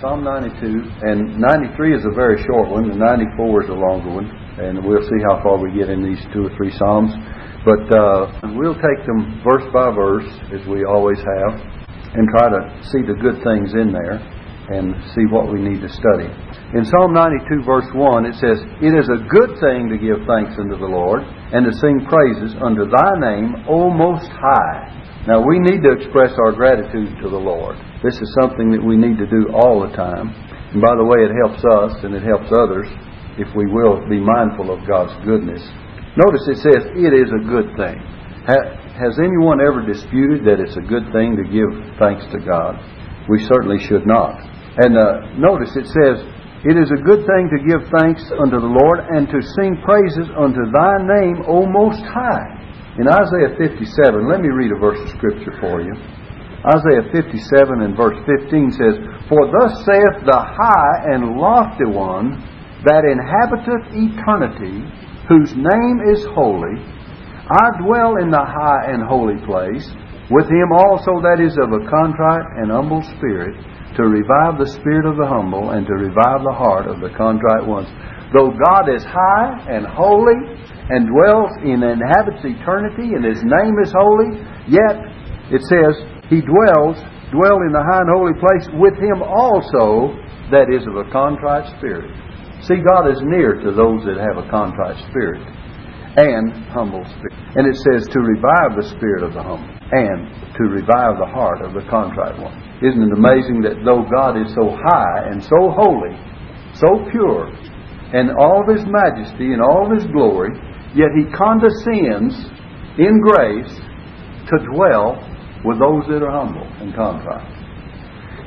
Psalm 92, and 93 is a very short one, and 94 is a longer one, and we'll see how far we get in these two or three Psalms. But uh, we'll take them verse by verse, as we always have, and try to see the good things in there and see what we need to study. In Psalm 92, verse 1, it says, It is a good thing to give thanks unto the Lord and to sing praises unto thy name, O Most High. Now, we need to express our gratitude to the Lord. This is something that we need to do all the time. And by the way, it helps us and it helps others if we will be mindful of God's goodness. Notice it says, It is a good thing. Has anyone ever disputed that it's a good thing to give thanks to God? We certainly should not. And uh, notice it says, It is a good thing to give thanks unto the Lord and to sing praises unto thy name, O Most High. In Isaiah 57, let me read a verse of Scripture for you. Isaiah 57 and verse 15 says, For thus saith the high and lofty one that inhabiteth eternity, whose name is holy, I dwell in the high and holy place, with him also that is of a contrite and humble spirit, to revive the spirit of the humble and to revive the heart of the contrite ones. Though God is high and holy and dwells in inhabits eternity and his name is holy, yet it says he dwells dwell in the high and holy place with him also that is of a contrite spirit. See, God is near to those that have a contrite spirit and humble spirit. And it says to revive the spirit of the humble and to revive the heart of the contrite one. Isn't it amazing that though God is so high and so holy, so pure, and all of His majesty and all of His glory, yet He condescends in grace to dwell with those that are humble and contrite.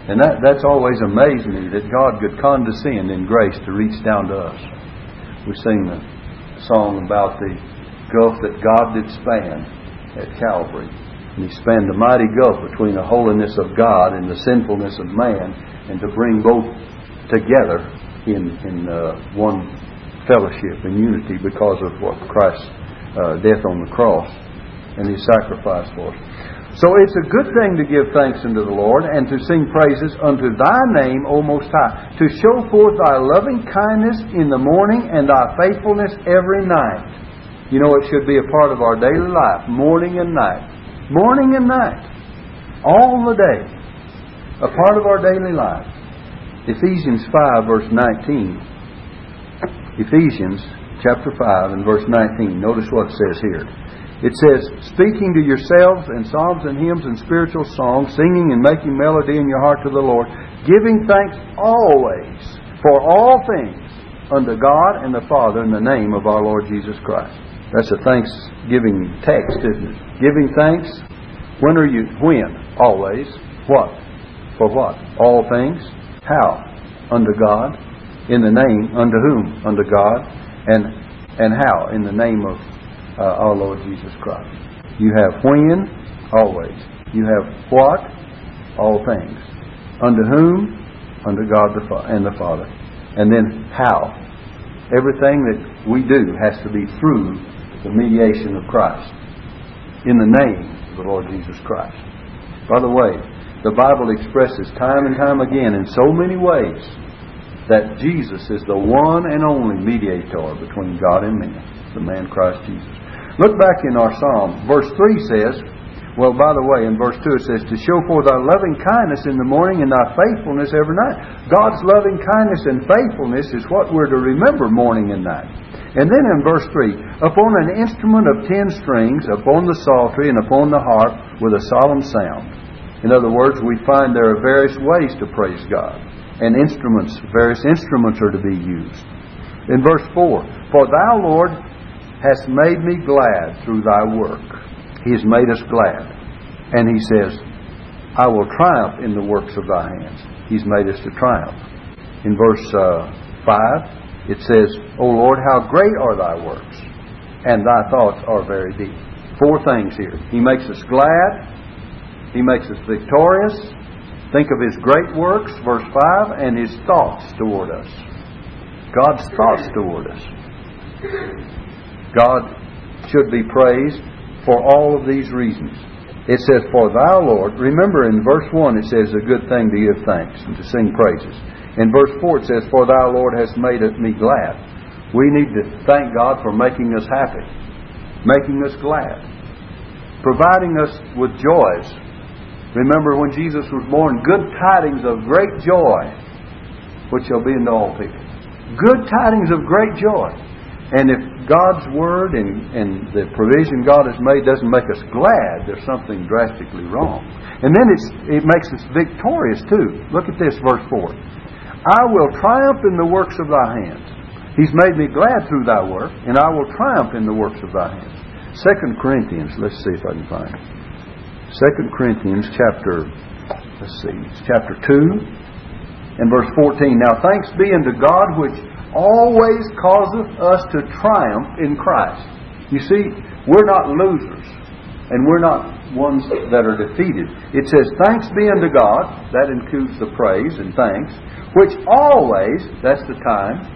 And that, that's always amazed me that God could condescend in grace to reach down to us. We sing the song about the gulf that God did span at Calvary. And he spanned a mighty gulf between the holiness of God and the sinfulness of man, and to bring both together in, in uh, one fellowship and unity because of what Christ's uh, death on the cross and his sacrifice for us. So it's a good thing to give thanks unto the Lord and to sing praises unto thy name, O Most High, to show forth thy loving kindness in the morning and thy faithfulness every night. You know, it should be a part of our daily life, morning and night morning and night, all the day, a part of our daily life. Ephesians 5, verse 19. Ephesians chapter 5 and verse 19. Notice what it says here. It says, Speaking to yourselves in psalms and hymns and spiritual songs, singing and making melody in your heart to the Lord, giving thanks always for all things unto God and the Father in the name of our Lord Jesus Christ. That's a thanksgiving text, isn't it? Giving thanks. When are you? When? Always. What? For what? All things. How? Unto God. In the name. Unto whom? Unto God. And and how? In the name of uh, our Lord Jesus Christ. You have when? Always. You have what? All things. Under whom? Under God the Fa- and the Father. And then how? Everything that we do has to be through the mediation of Christ in the name of the Lord Jesus Christ. By the way, the Bible expresses time and time again in so many ways that Jesus is the one and only mediator between God and man, the man Christ Jesus. Look back in our psalm. Verse 3 says, well, by the way, in verse 2 it says, To show forth thy loving kindness in the morning and thy faithfulness every night. God's loving kindness and faithfulness is what we're to remember morning and night. And then in verse 3, upon an instrument of ten strings, upon the psaltery, and upon the harp, with a solemn sound. In other words, we find there are various ways to praise God. And instruments, various instruments are to be used. In verse 4, For thou, Lord, hast made me glad through thy work. He has made us glad. And he says, I will triumph in the works of thy hands. He's made us to triumph. In verse uh, 5, it says, O Lord, how great are thy works, and thy thoughts are very deep. Four things here. He makes us glad, he makes us victorious. Think of his great works, verse 5, and his thoughts toward us. God's thoughts toward us. God should be praised for all of these reasons. it says, For thou, Lord, remember in verse 1 it says, a good thing to give thanks and to sing praises. In verse 4 it says, For thou, Lord, hast made me glad. We need to thank God for making us happy, making us glad, providing us with joys. Remember when Jesus was born, good tidings of great joy, which shall be unto all people. Good tidings of great joy. And if God's Word and, and the provision God has made doesn't make us glad, there's something drastically wrong. And then it's, it makes us victorious too. Look at this, verse 4. I will triumph in the works of thy hands. He's made me glad through thy work, and I will triumph in the works of thy hands. Second Corinthians, let's see if I can find it. Second Corinthians chapter, let's see, chapter 2 and verse 14. Now thanks be unto God which always causeth us to triumph in Christ. You see, we're not losers, and we're not ones that are defeated. It says, Thanks be unto God, that includes the praise and thanks, which always, that's the time,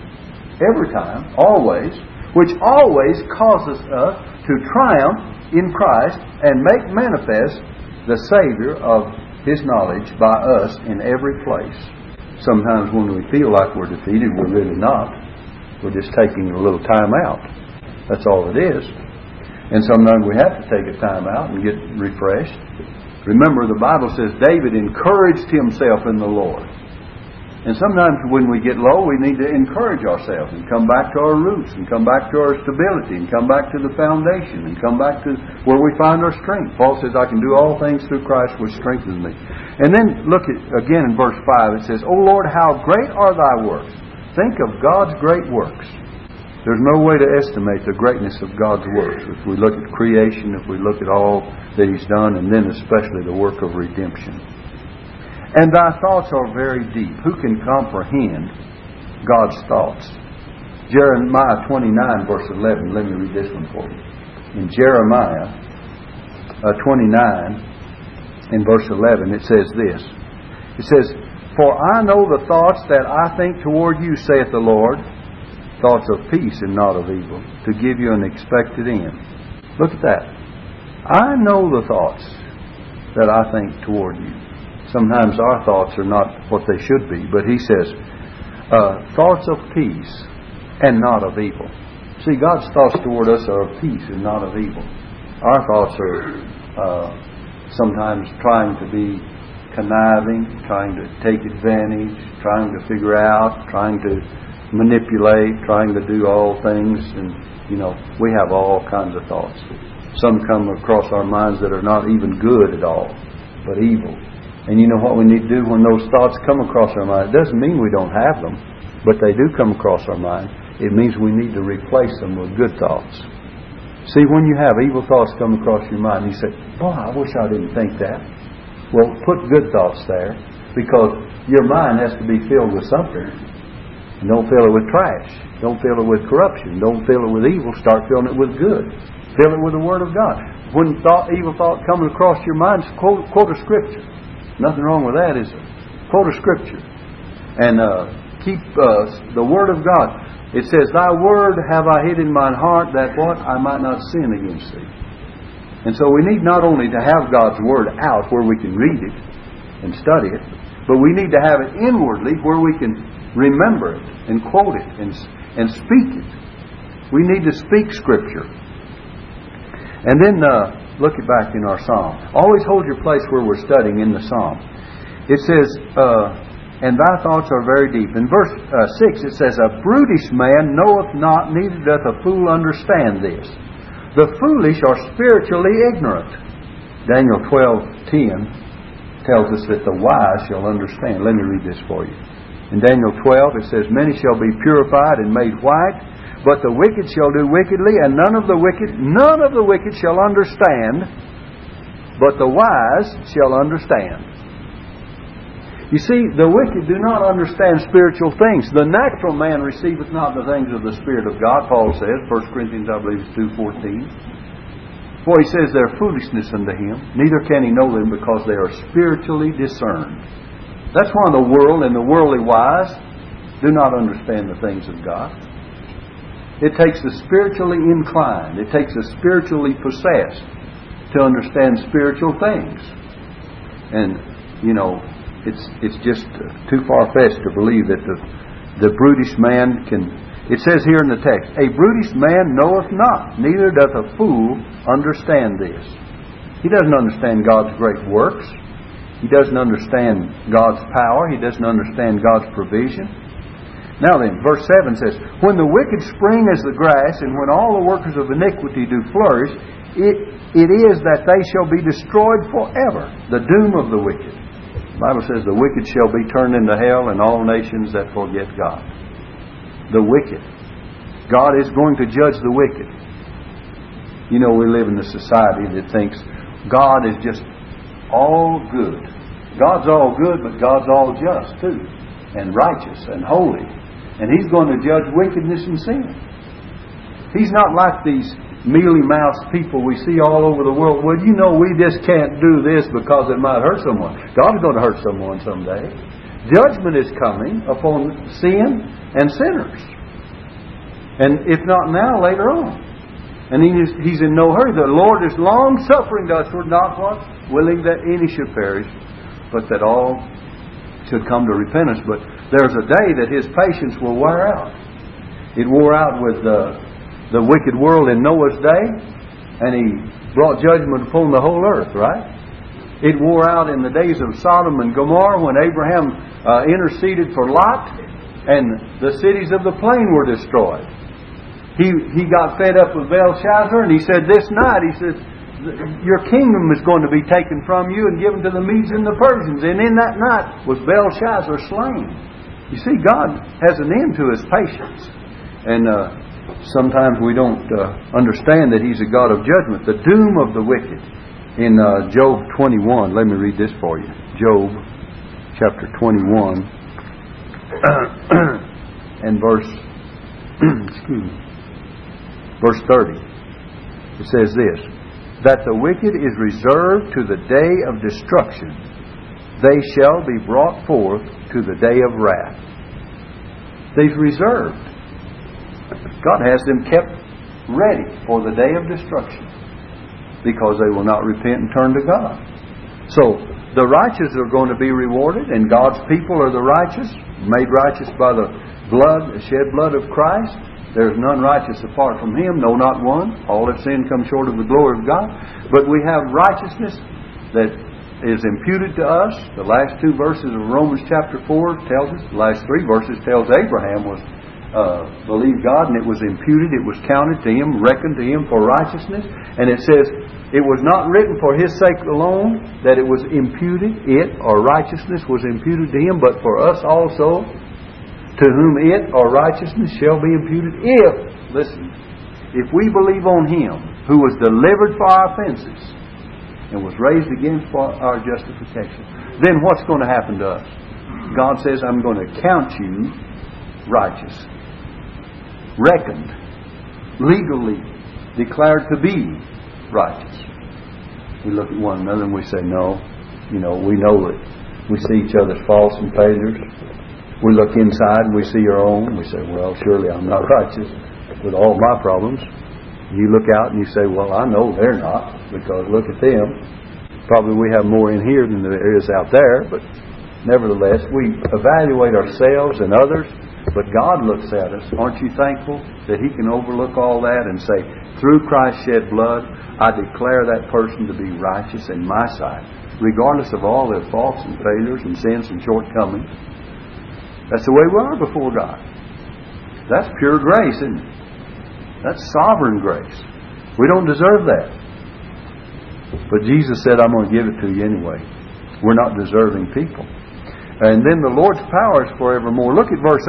every time, always, which always causes us to triumph in Christ and make manifest the Savior of His knowledge by us in every place. Sometimes when we feel like we're defeated, we're really not. We're just taking a little time out. That's all it is. And sometimes we have to take a time out and get refreshed. Remember, the Bible says David encouraged himself in the Lord. And sometimes when we get low, we need to encourage ourselves and come back to our roots and come back to our stability and come back to the foundation and come back to where we find our strength. Paul says, I can do all things through Christ which strengthens me. And then look at again in verse 5, it says, O Lord, how great are thy works. Think of God's great works. There's no way to estimate the greatness of God's works. If we look at creation, if we look at all that He's done, and then especially the work of redemption. And thy thoughts are very deep. Who can comprehend God's thoughts? Jeremiah 29, verse 11. Let me read this one for you. In Jeremiah uh, 29, in verse 11, it says this. It says, For I know the thoughts that I think toward you, saith the Lord, thoughts of peace and not of evil, to give you an expected end. Look at that. I know the thoughts that I think toward you sometimes our thoughts are not what they should be. But he says, uh, thoughts of peace and not of evil. See, God's thoughts toward us are of peace and not of evil. Our thoughts are uh, sometimes trying to be conniving, trying to take advantage, trying to figure out, trying to manipulate, trying to do all things. And, you know, we have all kinds of thoughts. Some come across our minds that are not even good at all, but evil. And you know what we need to do when those thoughts come across our mind? It doesn't mean we don't have them, but they do come across our mind. It means we need to replace them with good thoughts. See, when you have evil thoughts come across your mind, you say, Boy, I wish I didn't think that. Well, put good thoughts there because your mind has to be filled with something. And don't fill it with trash. Don't fill it with corruption. Don't fill it with evil. Start filling it with good. Fill it with the Word of God. When thought, evil thought comes across your mind, quote, quote a scripture. Nothing wrong with that, is there? Quote a scripture. And uh, keep uh, the word of God. It says, Thy word have I hid in mine heart that what? I might not sin against thee. And so we need not only to have God's word out where we can read it and study it, but we need to have it inwardly where we can remember it and quote it and, and speak it. We need to speak Scripture. And then uh, Look it back in our psalm. Always hold your place where we're studying in the psalm. It says, uh, and thy thoughts are very deep. In verse uh, 6 it says, A brutish man knoweth not, neither doth a fool understand this. The foolish are spiritually ignorant. Daniel 12:10 tells us that the wise shall understand. Let me read this for you. In Daniel 12 it says, Many shall be purified and made white, but the wicked shall do wickedly, and none of the wicked, none of the wicked shall understand, but the wise shall understand. You see, the wicked do not understand spiritual things. The natural man receiveth not the things of the Spirit of God, Paul says, 1 Corinthians, I believe, 2.14. For he says they're foolishness unto him, neither can he know them because they are spiritually discerned. That's why the world and the worldly wise do not understand the things of God. It takes the spiritually inclined, it takes the spiritually possessed to understand spiritual things. And, you know, it's, it's just too far fetched to believe that the, the brutish man can. It says here in the text, A brutish man knoweth not, neither doth a fool understand this. He doesn't understand God's great works. He doesn't understand God's power. He doesn't understand God's provision. Now then, verse 7 says, When the wicked spring as the grass, and when all the workers of iniquity do flourish, it, it is that they shall be destroyed forever, the doom of the wicked. The Bible says the wicked shall be turned into hell and all nations that forget God. The wicked. God is going to judge the wicked. You know, we live in a society that thinks God is just all good. God's all good, but God's all just too, and righteous and holy. And He's going to judge wickedness and sin. He's not like these mealy mouthed people we see all over the world. Well, you know, we just can't do this because it might hurt someone. God's going to hurt someone someday. Judgment is coming upon sin and sinners. And if not now, later on. And he is, he's in no hurry. The Lord is long suffering to us. We're not what? Willing that any should perish, but that all should come to repentance. But there's a day that his patience will wear out. It wore out with uh, the wicked world in Noah's day, and he brought judgment upon the whole earth, right? It wore out in the days of Sodom and Gomorrah when Abraham uh, interceded for Lot, and the cities of the plain were destroyed. He, he got fed up with Belshazzar, and he said, This night, he said, Your kingdom is going to be taken from you and given to the Medes and the Persians. And in that night was Belshazzar slain. You see, God has an end to his patience. And uh, sometimes we don't uh, understand that He's a God of judgment. The doom of the wicked. In uh, Job 21, let me read this for you. Job chapter 21 and verse excuse me, verse 30. It says this that the wicked is reserved to the day of destruction, they shall be brought forth to the day of wrath. They've reserved. God has them kept ready for the day of destruction because they will not repent and turn to God. So, the righteous are going to be rewarded, and God's people are the righteous, made righteous by the blood, the shed blood of Christ. There's none righteous apart from Him, no, not one. All have sinned come short of the glory of God. But we have righteousness that is imputed to us. The last two verses of Romans chapter 4 tells us, the last three verses tells Abraham was uh, believed God and it was imputed, it was counted to him, reckoned to him for righteousness. And it says, it was not written for his sake alone that it was imputed, it or righteousness was imputed to him, but for us also, to whom it or righteousness shall be imputed if, listen, if we believe on him who was delivered for our offenses and was raised again for our justification, then what's going to happen to us? God says, I'm going to count you righteous reckoned, legally declared to be righteous. We look at one another and we say, no. You know, we know that we see each other's faults and failures. We look inside and we see our own. We say, well, surely I'm not righteous with all my problems. You look out and you say, well, I know they're not because look at them. Probably we have more in here than there is out there, but nevertheless, we evaluate ourselves and others but God looks at us. Aren't you thankful that He can overlook all that and say, through Christ's shed blood, I declare that person to be righteous in my sight, regardless of all their faults and failures and sins and shortcomings. That's the way we are before God. That's pure grace, isn't it? That's sovereign grace. We don't deserve that. But Jesus said, I'm going to give it to you anyway. We're not deserving people. And then the Lord's power is forevermore. Look at verse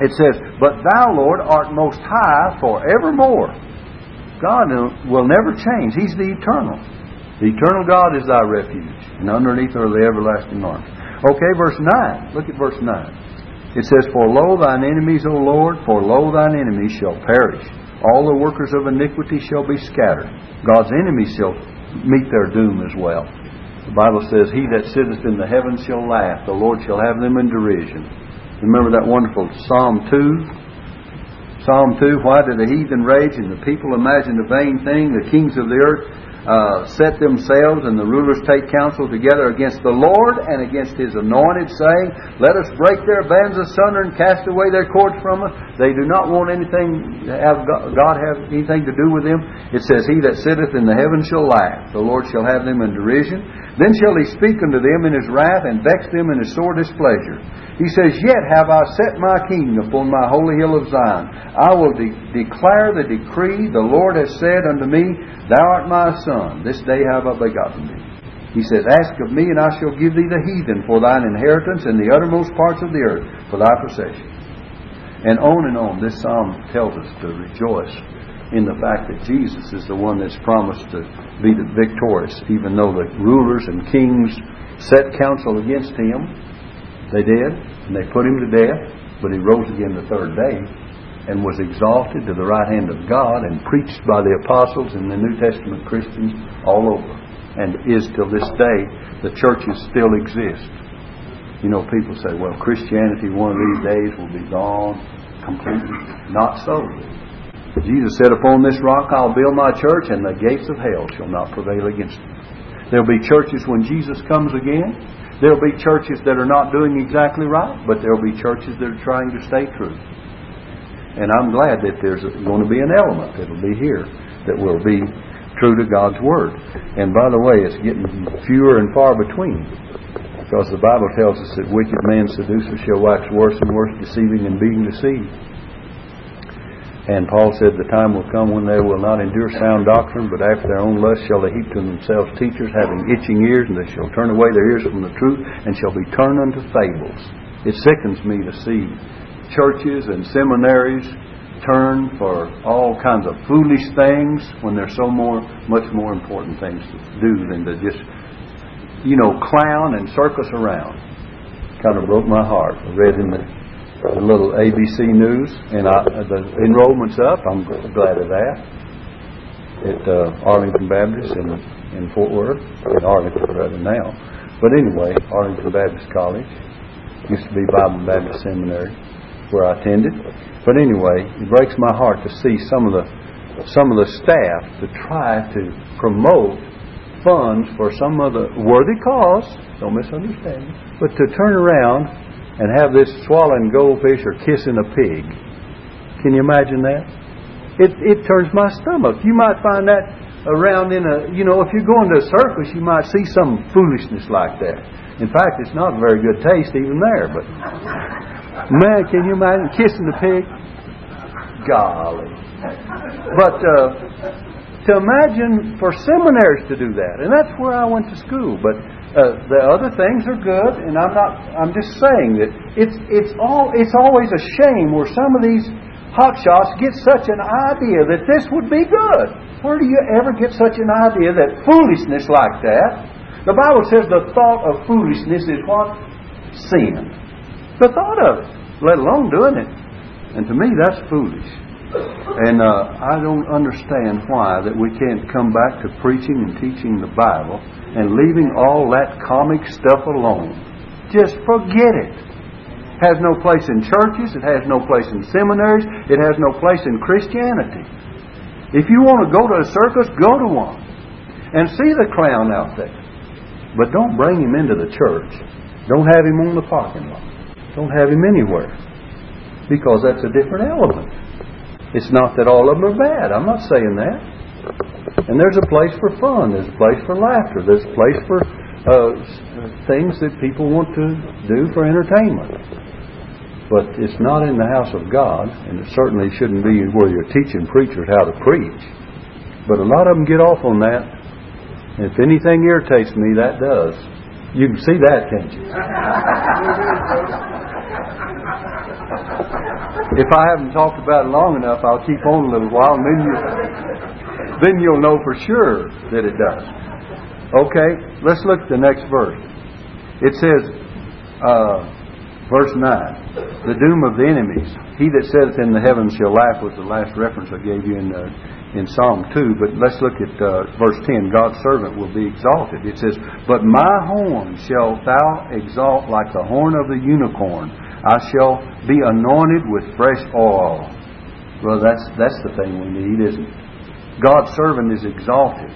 8. It says, But thou, Lord, art most high forevermore. God will never change. He's the eternal. The eternal God is thy refuge, and underneath are the everlasting arms. Okay, verse 9. Look at verse 9. It says, For lo thine enemies, O Lord, for lo thine enemies shall perish. All the workers of iniquity shall be scattered. God's enemies shall meet their doom as well. The Bible says, He that sitteth in the heavens shall laugh, the Lord shall have them in derision. Remember that wonderful Psalm 2? Psalm 2, Why do the heathen rage and the people imagine a vain thing? The kings of the earth uh, set themselves and the rulers take counsel together against the Lord and against His anointed, saying, Let us break their bands asunder and cast away their cords from us. They do not want anything to have God have anything to do with them. It says, He that sitteth in the heavens shall laugh. The Lord shall have them in derision. Then shall He speak unto them in His wrath and vex them in His sore displeasure. He says, Yet have I set my king upon my holy hill of Zion. I will de- declare the decree. The Lord has said unto me, Thou art my son. This day have I begotten thee. He says, Ask of me, and I shall give thee the heathen for thine inheritance, and the uttermost parts of the earth for thy possession. And on and on, this psalm tells us to rejoice in the fact that Jesus is the one that's promised to be the victorious, even though the rulers and kings set counsel against him they did, and they put him to death, but he rose again the third day and was exalted to the right hand of God and preached by the apostles and the New Testament Christians all over. And is till this day, the churches still exist. You know, people say, well, Christianity one of these days will be gone completely. Not so. Jesus said, Upon this rock I'll build my church, and the gates of hell shall not prevail against it. There'll be churches when Jesus comes again There'll be churches that are not doing exactly right, but there'll be churches that are trying to stay true. And I'm glad that there's going to be an element that'll be here that will be true to God's Word. And by the way, it's getting fewer and far between. Because the Bible tells us that wicked men seducers shall wax worse and worse, deceiving and being deceived. And Paul said, The time will come when they will not endure sound doctrine, but after their own lust shall they heap to themselves teachers having itching ears, and they shall turn away their ears from the truth, and shall be turned unto fables. It sickens me to see churches and seminaries turn for all kinds of foolish things when there's so more, much more important things to do than to just, you know, clown and circus around. Kind of broke my heart. I read in the a little ABC News, and I, the enrollment's up. I'm glad of that. At uh, Arlington Baptist in in Fort Worth, in Arlington rather now. But anyway, Arlington Baptist College used to be Bible Baptist Seminary, where I attended. But anyway, it breaks my heart to see some of the some of the staff to try to promote funds for some of the worthy cause. Don't misunderstand. But to turn around and have this swallowing goldfish or kissing a pig. Can you imagine that? It, it turns my stomach. You might find that around in a, you know, if you're going to a circus, you might see some foolishness like that. In fact, it's not very good taste even there, but man, can you imagine kissing the pig? Golly. But uh, to imagine for seminaries to do that, and that's where I went to school, but uh, the other things are good, and I'm not. I'm just saying that it's it's all it's always a shame where some of these hotshots get such an idea that this would be good. Where do you ever get such an idea that foolishness like that? The Bible says the thought of foolishness is what sin. The thought of it, let alone doing it. And to me, that's foolish. And uh, I don't understand why that we can't come back to preaching and teaching the Bible and leaving all that comic stuff alone. Just forget it. Has no place in churches, it has no place in seminaries, it has no place in Christianity. If you want to go to a circus, go to one and see the clown out there. But don't bring him into the church. Don't have him on the parking lot. Don't have him anywhere. Because that's a different element. It's not that all of them are bad. I'm not saying that. And there's a place for fun. There's a place for laughter. There's a place for uh, things that people want to do for entertainment. But it's not in the house of God, and it certainly shouldn't be where you're teaching preachers how to preach. But a lot of them get off on that. If anything irritates me, that does. You can see that, can't you? if I haven't talked about it long enough, I'll keep on a little while, and then you then you'll know for sure that it does. Okay, let's look at the next verse. It says, uh, verse 9, the doom of the enemies. He that sitteth in the heavens shall laugh was the last reference I gave you in, uh, in Psalm 2. But let's look at uh, verse 10. God's servant will be exalted. It says, But my horn shalt thou exalt like the horn of the unicorn. I shall be anointed with fresh oil. Well, that's, that's the thing we need, isn't it? God's servant is exalted.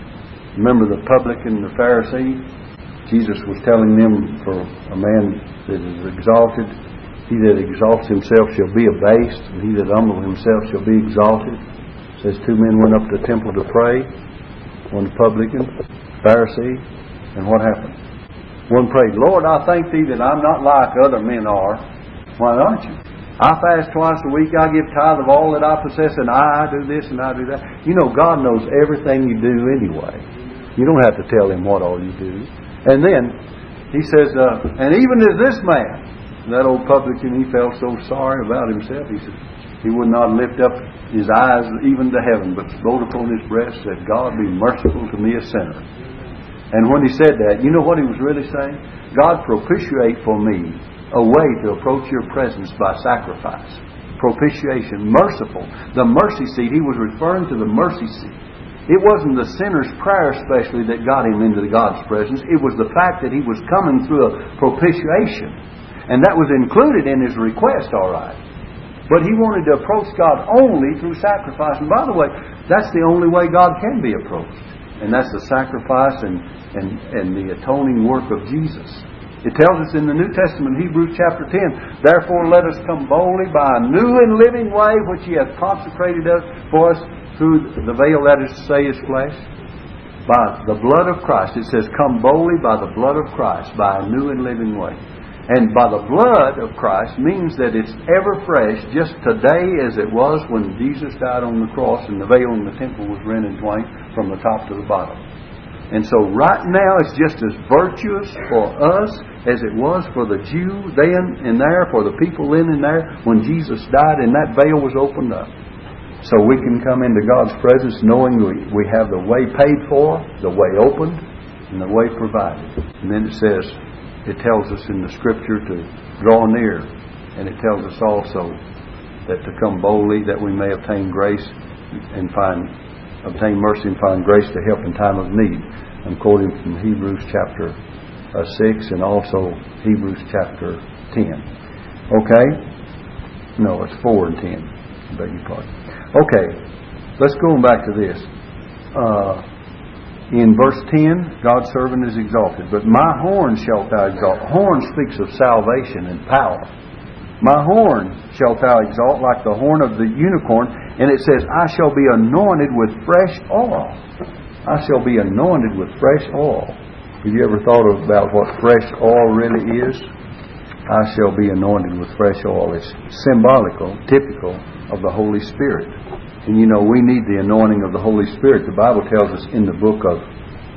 Remember the publican and the Pharisee? Jesus was telling them for a man that is exalted, he that exalts himself shall be abased, and he that humbles himself shall be exalted. It says two men went up to the temple to pray, one publican, Pharisee, and what happened? One prayed, Lord, I thank thee that I'm not like other men are. Why aren't you? I fast twice a week. I give tithe of all that I possess, and I do this and I do that. You know, God knows everything you do anyway. You don't have to tell Him what all you do. And then He says, uh, and even as this man, that old publican, he felt so sorry about himself. He said, he would not lift up his eyes even to heaven, but smote upon his breast, said, God be merciful to me, a sinner. And when he said that, you know what he was really saying? God propitiate for me a way to approach your presence by sacrifice. Propitiation, merciful. The mercy seat, he was referring to the mercy seat. It wasn't the sinner's prayer, especially, that got him into God's presence. It was the fact that he was coming through a propitiation. And that was included in his request, all right. But he wanted to approach God only through sacrifice. And by the way, that's the only way God can be approached. And that's the sacrifice and, and, and the atoning work of Jesus. It tells us in the New Testament, Hebrews chapter 10, Therefore let us come boldly by a new and living way which He hath consecrated us for us through the veil, that is to say, His flesh. By the blood of Christ. It says, Come boldly by the blood of Christ, by a new and living way. And by the blood of Christ means that it's ever fresh, just today as it was when Jesus died on the cross and the veil in the temple was rent in twain from the top to the bottom. And so right now it's just as virtuous for us as it was for the Jew then and there, for the people then and there, when Jesus died and that veil was opened up. So we can come into God's presence knowing we, we have the way paid for, the way opened, and the way provided. And then it says, it tells us in the Scripture to draw near, and it tells us also that to come boldly that we may obtain grace and find obtain mercy and find grace to help in time of need. I'm quoting from Hebrews chapter uh, 6 and also Hebrews chapter 10. Okay? No, it's 4 and 10. I beg your pardon. Okay, let's go back to this. Uh, in verse 10, God's servant is exalted. But my horn shalt thou exalt. Horn speaks of salvation and power. My horn shalt thou exalt like the horn of the unicorn. And it says, I shall be anointed with fresh oil. I shall be anointed with fresh oil. Have you ever thought about what fresh oil really is? I shall be anointed with fresh oil. It's symbolical, typical of the Holy Spirit. And you know, we need the anointing of the Holy Spirit. The Bible tells us in the book of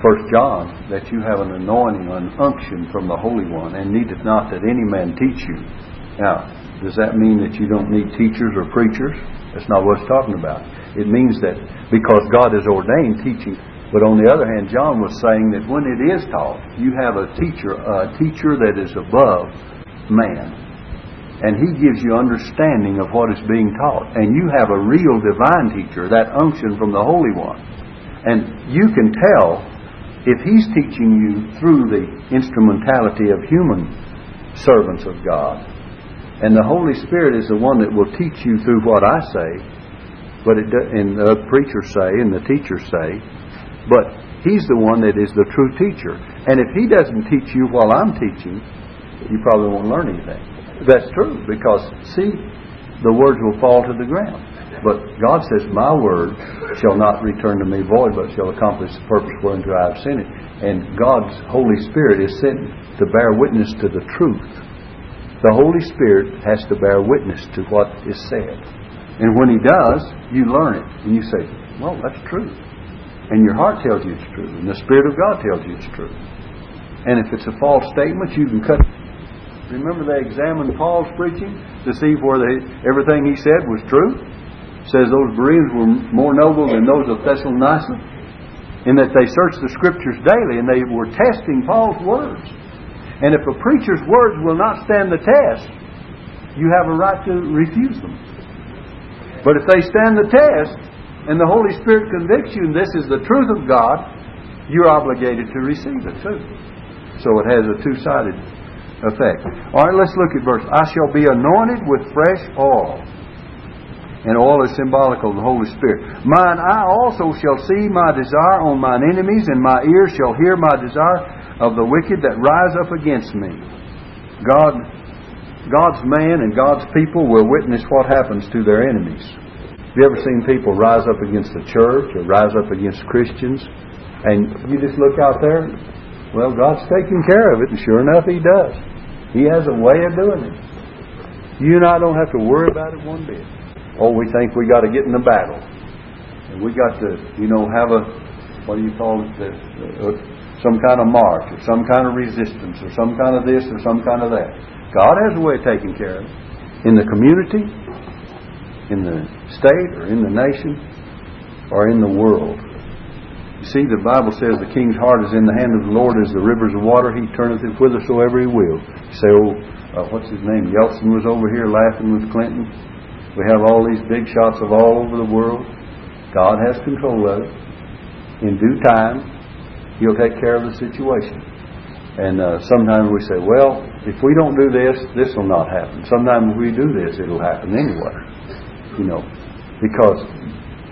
First John that you have an anointing, an unction from the Holy One, and needeth not that any man teach you. Now, does that mean that you don't need teachers or preachers? That's not what it's talking about. It means that because God has ordained teaching but on the other hand, John was saying that when it is taught, you have a teacher, a teacher that is above man. And he gives you understanding of what is being taught. And you have a real divine teacher, that unction from the Holy One. And you can tell if he's teaching you through the instrumentality of human servants of God. And the Holy Spirit is the one that will teach you through what I say, but it, and the preachers say and the teachers say, but He's the one that is the true teacher. And if He doesn't teach you while I'm teaching, you probably won't learn anything. That's true, because, see, the words will fall to the ground. But God says, My word shall not return to me void, but shall accomplish the purpose whereunto I have sent it. And God's Holy Spirit is sent to bear witness to the truth. The Holy Spirit has to bear witness to what is said. And when He does, you learn it. And you say, Well, that's true and your heart tells you it's true, and the Spirit of God tells you it's true. And if it's a false statement, you can cut. Remember, they examined Paul's preaching to see where they, everything he said was true. Says those Bereans were more noble than those of Thessalonica, in that they searched the Scriptures daily and they were testing Paul's words. And if a preacher's words will not stand the test, you have a right to refuse them. But if they stand the test, and the Holy Spirit convicts you, and this is the truth of God, you're obligated to receive it too. So it has a two sided effect. All right, let's look at verse. I shall be anointed with fresh oil. And oil is symbolical of the Holy Spirit. Mine eye also shall see my desire on mine enemies, and my ears shall hear my desire of the wicked that rise up against me. God, God's man and God's people will witness what happens to their enemies. Have you ever seen people rise up against the church or rise up against Christians? And you just look out there, well, God's taking care of it, and sure enough, He does. He has a way of doing it. You and I don't have to worry about it one bit. Oh, we think we got to get in the battle, and we got to, you know, have a what do you call it? Uh, some kind of march, or some kind of resistance, or some kind of this, or some kind of that. God has a way of taking care of it. In the community, in the state, or in the nation, or in the world. You see, the Bible says the king's heart is in the hand of the Lord as the rivers of water. He turneth it whithersoever he will. You say, oh, uh, what's his name? Yeltsin was over here laughing with Clinton. We have all these big shots of all over the world. God has control of it. In due time, He'll take care of the situation. And uh, sometimes we say, well, if we don't do this, this will not happen. Sometimes we do this, it'll happen anyway. You know, because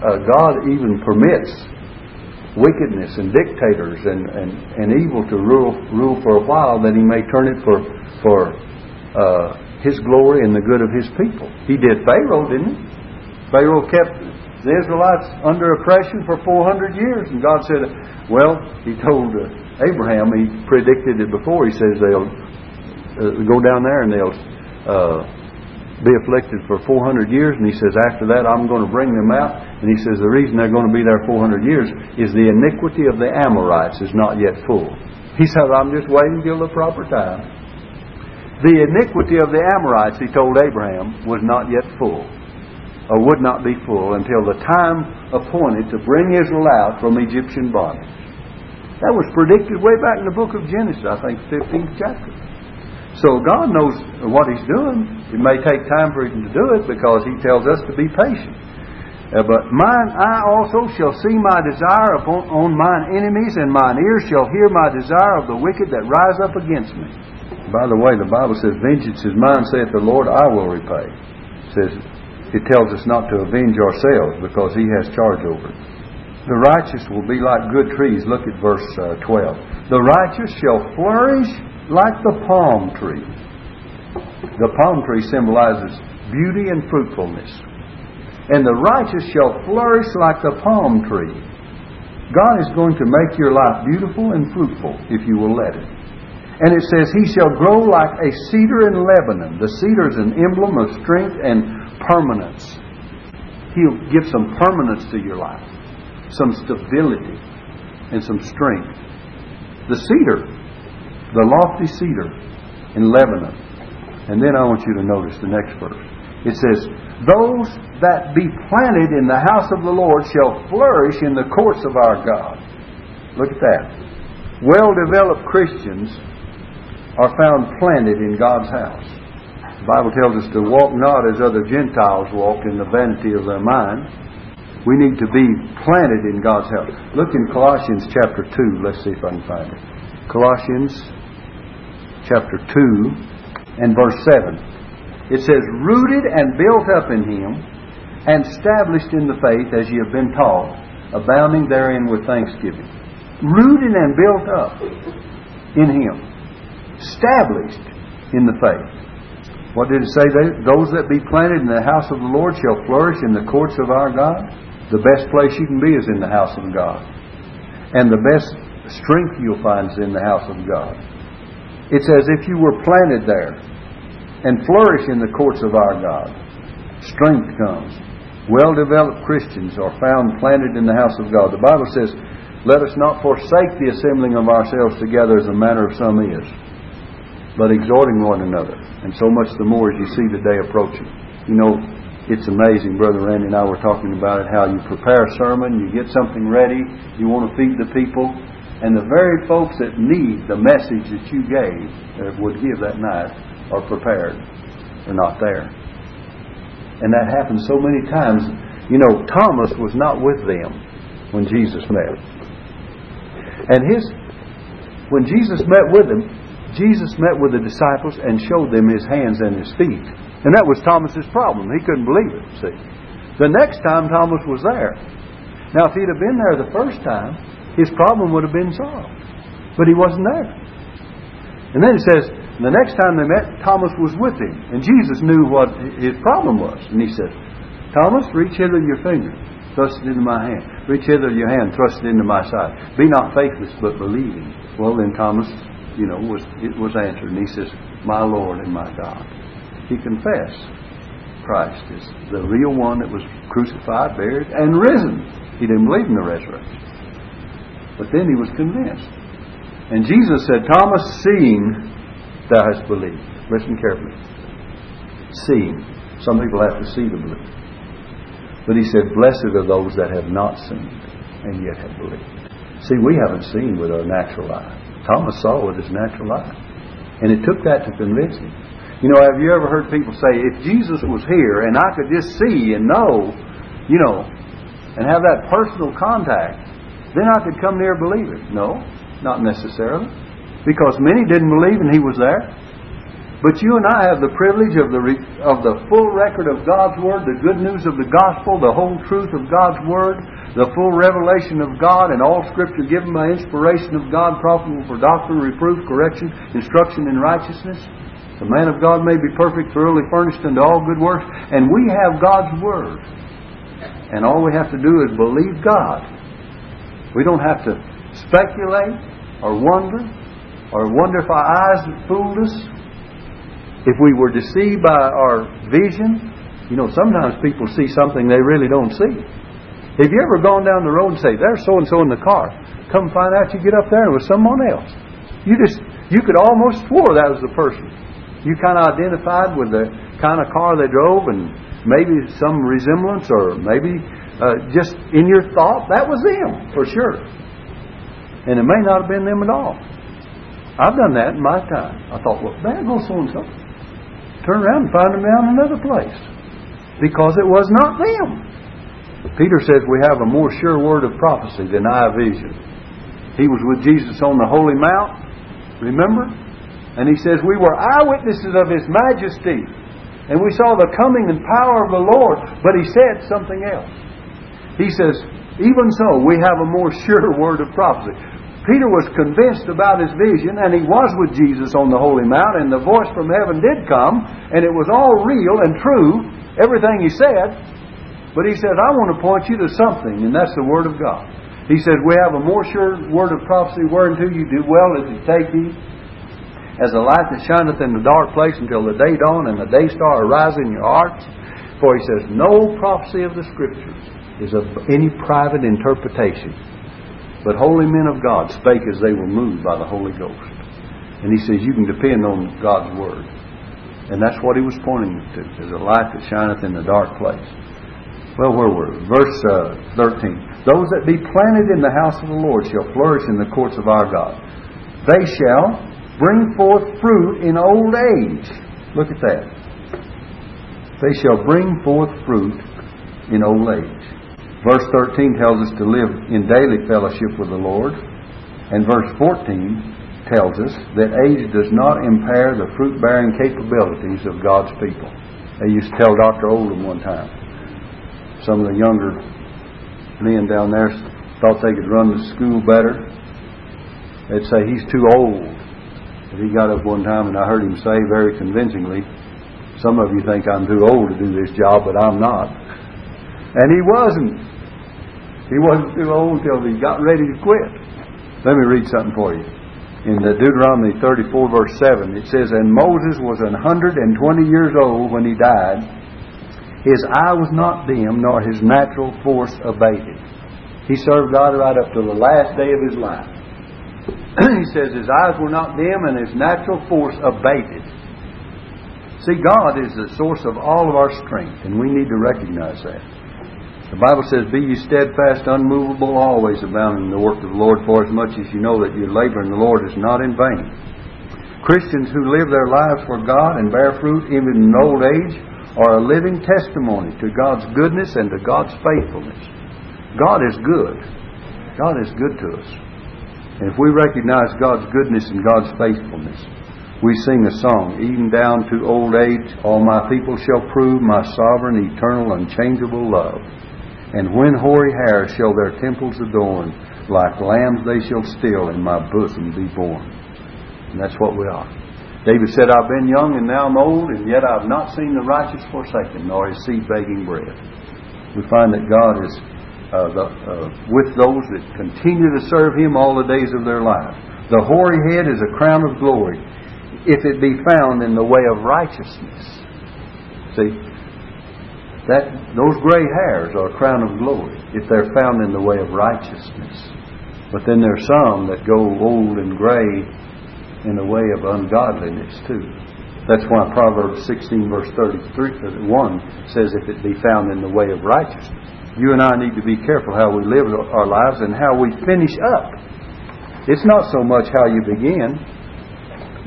uh, God even permits wickedness and dictators and, and, and evil to rule rule for a while that He may turn it for for uh, his glory and the good of his people. He did Pharaoh, didn't he? Pharaoh kept the Israelites under oppression for 400 years, and God said, well, he told uh, Abraham, he predicted it before, he says they'll uh, go down there and they'll uh, be afflicted for 400 years, and he says, after that I'm going to bring them out, and he says the reason they're going to be there 400 years is the iniquity of the Amorites is not yet full. He said, I'm just waiting till the proper time. The iniquity of the Amorites, he told Abraham, was not yet full, or would not be full until the time appointed to bring Israel out from Egyptian bondage. That was predicted way back in the book of Genesis, I think, 15th chapter. So God knows what He's doing. It may take time for Him to do it because He tells us to be patient. Uh, but mine eye also shall see my desire upon on mine enemies, and mine ears shall hear my desire of the wicked that rise up against me. By the way, the Bible says, Vengeance is mine, saith the Lord, I will repay. It says, it tells us not to avenge ourselves because He has charge over it. The righteous will be like good trees. Look at verse uh, 12. The righteous shall flourish like the palm tree. The palm tree symbolizes beauty and fruitfulness. And the righteous shall flourish like the palm tree. God is going to make your life beautiful and fruitful if you will let it. And it says, He shall grow like a cedar in Lebanon. The cedar is an emblem of strength and permanence. He'll give some permanence to your life, some stability, and some strength. The cedar, the lofty cedar in Lebanon. And then I want you to notice the next verse. It says, Those that be planted in the house of the Lord shall flourish in the courts of our God. Look at that. Well developed Christians are found planted in God's house. The Bible tells us to walk not as other Gentiles walk in the vanity of their mind. We need to be planted in God's house. Look in Colossians chapter 2. Let's see if I can find it. Colossians chapter 2 and verse 7. It says, Rooted and built up in Him, and established in the faith as ye have been taught, abounding therein with thanksgiving. Rooted and built up in Him established in the faith. What did it say? Those that be planted in the house of the Lord shall flourish in the courts of our God. The best place you can be is in the house of God. And the best strength you'll find is in the house of God. It's as if you were planted there and flourish in the courts of our God. Strength comes. Well developed Christians are found planted in the house of God. The Bible says, Let us not forsake the assembling of ourselves together as the manner of some is but exhorting one another. And so much the more as you see the day approaching. You know, it's amazing, Brother Randy and I were talking about it, how you prepare a sermon, you get something ready, you want to feed the people, and the very folks that need the message that you gave, that would give that night, are prepared. They're not there. And that happens so many times. You know, Thomas was not with them when Jesus met. And his when Jesus met with them, Jesus met with the disciples and showed them his hands and his feet. And that was Thomas's problem. He couldn't believe it, see. The next time Thomas was there. Now, if he'd have been there the first time, his problem would have been solved. But he wasn't there. And then he says, the next time they met, Thomas was with him. And Jesus knew what his problem was. And he said, Thomas, reach hither your finger, thrust it into my hand. Reach hither your hand, thrust it into my side. Be not faithless, but believing. Well, then Thomas, you know, was it was answered. And he says, My Lord and my God. He confessed Christ is the real one that was crucified, buried, and risen. He didn't believe in the resurrection. But then he was convinced. And Jesus said, Thomas, seeing thou hast believed. Listen carefully. Seeing. Some people have to see to believe. But he said, Blessed are those that have not seen and yet have believed. See, we haven't seen with our natural eye. Thomas saw with his natural eye. And it took that to convince him. You know, have you ever heard people say, if Jesus was here and I could just see and know, you know, and have that personal contact, then I could come near believing? No. Not necessarily. Because many didn't believe and he was there. But you and I have the privilege of the, of the full record of God's Word, the good news of the gospel, the whole truth of God's Word, the full revelation of God, and all Scripture given by inspiration of God, profitable for doctrine, reproof, correction, instruction in righteousness. The man of God may be perfect, thoroughly furnished unto all good works. And we have God's Word. And all we have to do is believe God. We don't have to speculate or wonder or wonder if our eyes have fooled us. If we were deceived by our vision, you know, sometimes people see something they really don't see. Have you ever gone down the road and say, there's so and so in the car? Come find out you get up there and it was someone else. You just, you could almost swore that was the person. You kind of identified with the kind of car they drove and maybe some resemblance or maybe uh, just in your thought, that was them, for sure. And it may not have been them at all. I've done that in my time. I thought, well, there goes so and so. Turn around and find them down another place. Because it was not them. Peter says we have a more sure word of prophecy than eye vision. He was with Jesus on the Holy Mount, remember? And he says, We were eyewitnesses of his majesty. And we saw the coming and power of the Lord. But he said something else. He says, Even so, we have a more sure word of prophecy. Peter was convinced about his vision, and he was with Jesus on the Holy Mount, and the voice from heaven did come, and it was all real and true, everything he said. But he said, I want to point you to something, and that's the Word of God. He says, We have a more sure word of prophecy, whereunto you do well as you take heed, as a light that shineth in the dark place until the day dawn and the day star arise in your hearts. For he says, No prophecy of the Scriptures is of any private interpretation but holy men of God spake as they were moved by the Holy Ghost. And he says, You can depend on God's Word. And that's what he was pointing to, as a light that shineth in the dark place. Well, where were we? Verse uh, 13. Those that be planted in the house of the Lord shall flourish in the courts of our God. They shall bring forth fruit in old age. Look at that. They shall bring forth fruit in old age. Verse 13 tells us to live in daily fellowship with the Lord. And verse 14 tells us that age does not impair the fruit bearing capabilities of God's people. They used to tell Dr. Oldham one time. Some of the younger men down there thought they could run the school better. They'd say, He's too old. But he got up one time and I heard him say very convincingly, Some of you think I'm too old to do this job, but I'm not. And he wasn't. He wasn't too old until he got ready to quit. Let me read something for you. In Deuteronomy 34, verse 7, it says, And Moses was an 120 years old when he died. His eye was not dim, nor his natural force abated. He served God right up to the last day of his life. he says his eyes were not dim and his natural force abated. See, God is the source of all of our strength, and we need to recognize that. The Bible says, Be ye steadfast, unmovable, always abounding in the work of the Lord, for as much as you know that your labor in the Lord is not in vain. Christians who live their lives for God and bear fruit even in old age are a living testimony to God's goodness and to God's faithfulness. God is good. God is good to us. And if we recognize God's goodness and God's faithfulness, we sing a song, even down to old age, all my people shall prove my sovereign, eternal, unchangeable love. And when hoary hairs shall their temples adorn, like lambs they shall still in my bosom be borne. And that's what we are. David said, I've been young and now I'm old, and yet I've not seen the righteous forsaken, nor his seed begging bread. We find that God is uh, the, uh, with those that continue to serve Him all the days of their life. The hoary head is a crown of glory if it be found in the way of righteousness. See, that those gray hairs are a crown of glory if they're found in the way of righteousness. But then there's some that go old and gray in the way of ungodliness too. That's why Proverbs 16 verse 33, 1 says, if it be found in the way of righteousness. You and I need to be careful how we live our lives and how we finish up. It's not so much how you begin,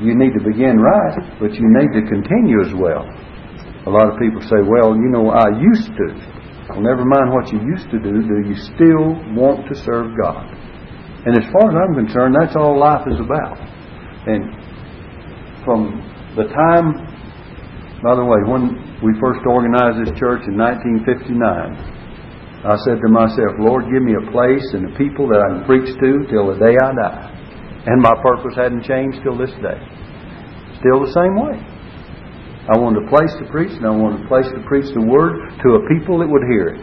you need to begin right, but you need to continue as well. A lot of people say, well, you know, I used to. Well, never mind what you used to do, do you still want to serve God? And as far as I'm concerned, that's all life is about. And from the time, by the way, when we first organized this church in 1959, I said to myself, Lord, give me a place and a people that I can preach to till the day I die. And my purpose hadn't changed till this day. Still the same way. I wanted a place to preach, and I wanted a place to preach the Word to a people that would hear it.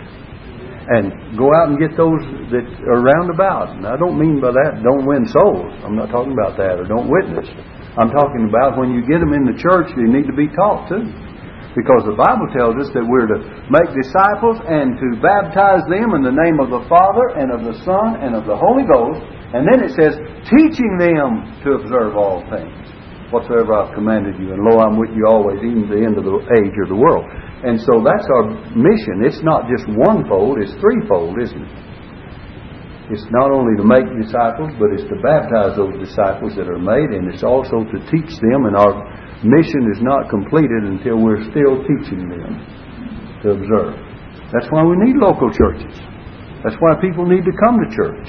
And go out and get those that are round about. And I don't mean by that don't win souls. I'm not talking about that, or don't witness. I'm talking about when you get them in the church, they need to be taught too. Because the Bible tells us that we're to make disciples and to baptize them in the name of the Father and of the Son and of the Holy Ghost and then it says, teaching them to observe all things, whatsoever I've commanded you. And lo, I'm with you always, even to the end of the age or the world. And so that's our mission. It's not just one fold, it's threefold, isn't it? It's not only to make disciples, but it's to baptize those disciples that are made, and it's also to teach them. And our mission is not completed until we're still teaching them to observe. That's why we need local churches. That's why people need to come to church.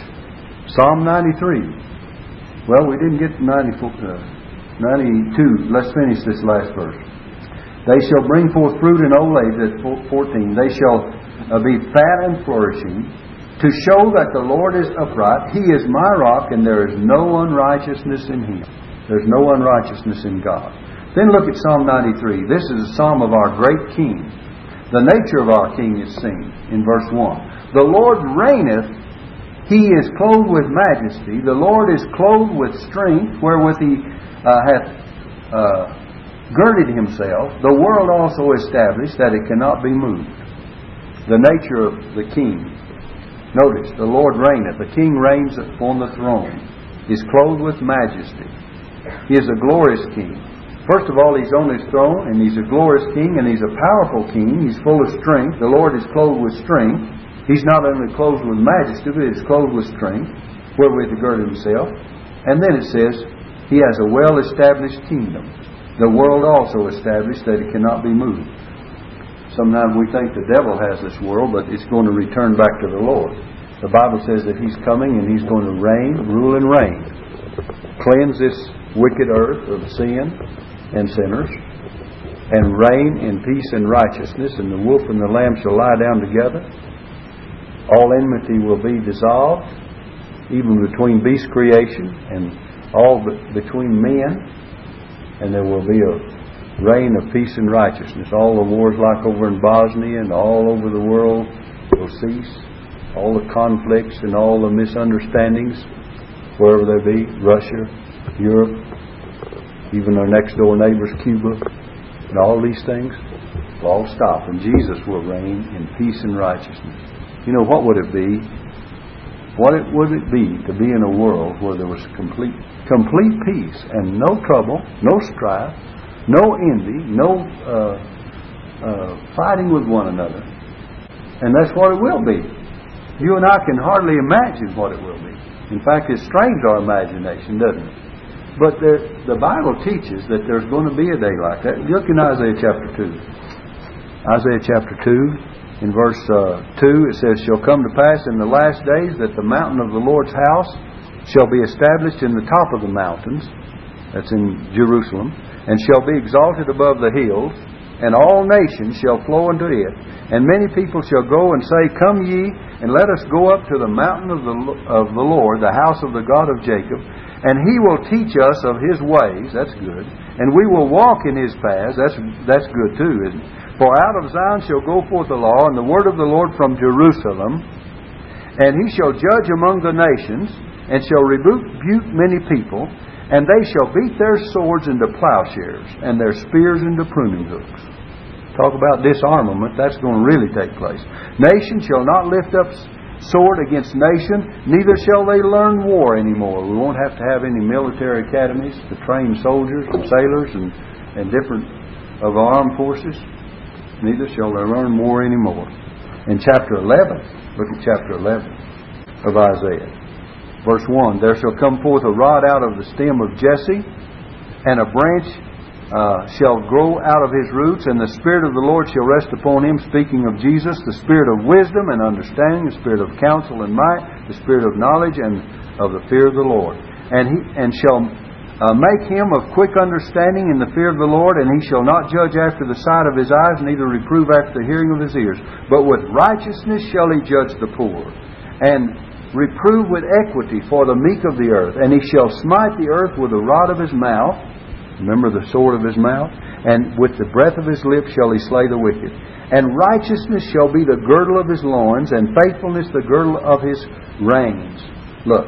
Psalm 93. Well, we didn't get to 94, uh, 92. Let's finish this last verse. They shall bring forth fruit in old age, at 14. They shall uh, be fat and flourishing, to show that the Lord is upright. He is my rock, and there is no unrighteousness in him. There's no unrighteousness in God. Then look at Psalm 93. This is a psalm of our great King. The nature of our King is seen in verse 1. The Lord reigneth he is clothed with majesty. The Lord is clothed with strength, wherewith he uh, hath uh, girded himself. The world also established that it cannot be moved. The nature of the king. Notice, the Lord reigneth. The king reigns upon the throne. He is clothed with majesty. He is a glorious king. First of all, he's on his throne, and he's a glorious king, and he's a powerful king. He's full of strength. The Lord is clothed with strength. He's not only clothed with majesty, but he's clothed with strength, wherewith to gird himself. And then it says, He has a well established kingdom. The world also established that it cannot be moved. Sometimes we think the devil has this world, but it's going to return back to the Lord. The Bible says that He's coming and He's going to reign, rule and reign. Cleanse this wicked earth of sin and sinners, and reign in peace and righteousness, and the wolf and the lamb shall lie down together all enmity will be dissolved, even between beast creation and all between men, and there will be a reign of peace and righteousness. All the wars like over in Bosnia and all over the world will cease. All the conflicts and all the misunderstandings, wherever they be, Russia, Europe, even our next door neighbors, Cuba, and all these things will all stop, and Jesus will reign in peace and righteousness. You know, what would it be? What it, would it be to be in a world where there was complete, complete peace and no trouble, no strife, no envy, no uh, uh, fighting with one another? And that's what it will be. You and I can hardly imagine what it will be. In fact, it strains our imagination, doesn't it? But there, the Bible teaches that there's going to be a day like that. Look in Isaiah chapter 2. Isaiah chapter 2 in verse uh, 2, it says, Shall come to pass in the last days that the mountain of the Lord's house shall be established in the top of the mountains, that's in Jerusalem, and shall be exalted above the hills, and all nations shall flow unto it. And many people shall go and say, Come ye, and let us go up to the mountain of the, of the Lord, the house of the God of Jacob, and he will teach us of his ways. That's good. And we will walk in his paths. That's, that's good too, isn't it? For out of Zion shall go forth the law, and the word of the Lord from Jerusalem. And he shall judge among the nations, and shall rebuke many people, and they shall beat their swords into plowshares, and their spears into pruning hooks. Talk about disarmament, that's going to really take place. Nation shall not lift up sword against nation, neither shall they learn war anymore. We won't have to have any military academies to train soldiers and sailors and, and different of our armed forces. Neither shall they learn war anymore. In chapter 11, look at chapter 11 of Isaiah. Verse 1 There shall come forth a rod out of the stem of Jesse, and a branch uh, shall grow out of his roots, and the Spirit of the Lord shall rest upon him, speaking of Jesus, the Spirit of wisdom and understanding, the Spirit of counsel and might, the Spirit of knowledge and of the fear of the Lord. And he and shall uh, make him of quick understanding in the fear of the Lord, and he shall not judge after the sight of his eyes, neither reprove after the hearing of his ears. But with righteousness shall he judge the poor, and reprove with equity for the meek of the earth. And he shall smite the earth with the rod of his mouth, remember the sword of his mouth, and with the breath of his lips shall he slay the wicked. And righteousness shall be the girdle of his loins, and faithfulness the girdle of his reins. Look,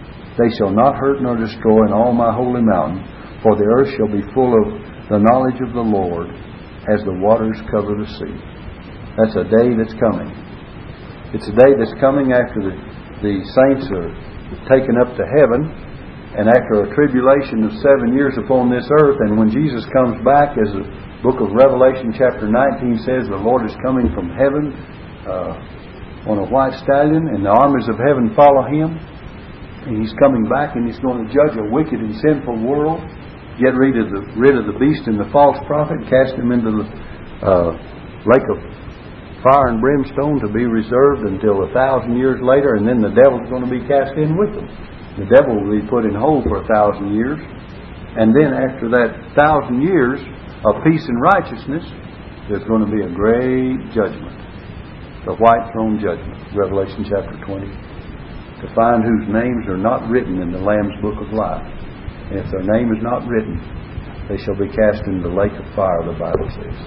they shall not hurt nor destroy in all my holy mountain, for the earth shall be full of the knowledge of the Lord as the waters cover the sea. That's a day that's coming. It's a day that's coming after the, the saints are taken up to heaven and after a tribulation of seven years upon this earth. And when Jesus comes back, as the book of Revelation, chapter 19 says, the Lord is coming from heaven uh, on a white stallion, and the armies of heaven follow him. And he's coming back and he's going to judge a wicked and sinful world, get rid of the, rid of the beast and the false prophet, cast him into the uh, lake of fire and brimstone to be reserved until a thousand years later, and then the devil's going to be cast in with them. The devil will be put in hold for a thousand years, and then after that thousand years of peace and righteousness, there's going to be a great judgment. The white throne judgment. Revelation chapter 20 to find whose names are not written in the Lamb's book of life. And if their name is not written, they shall be cast into the lake of fire, the Bible says.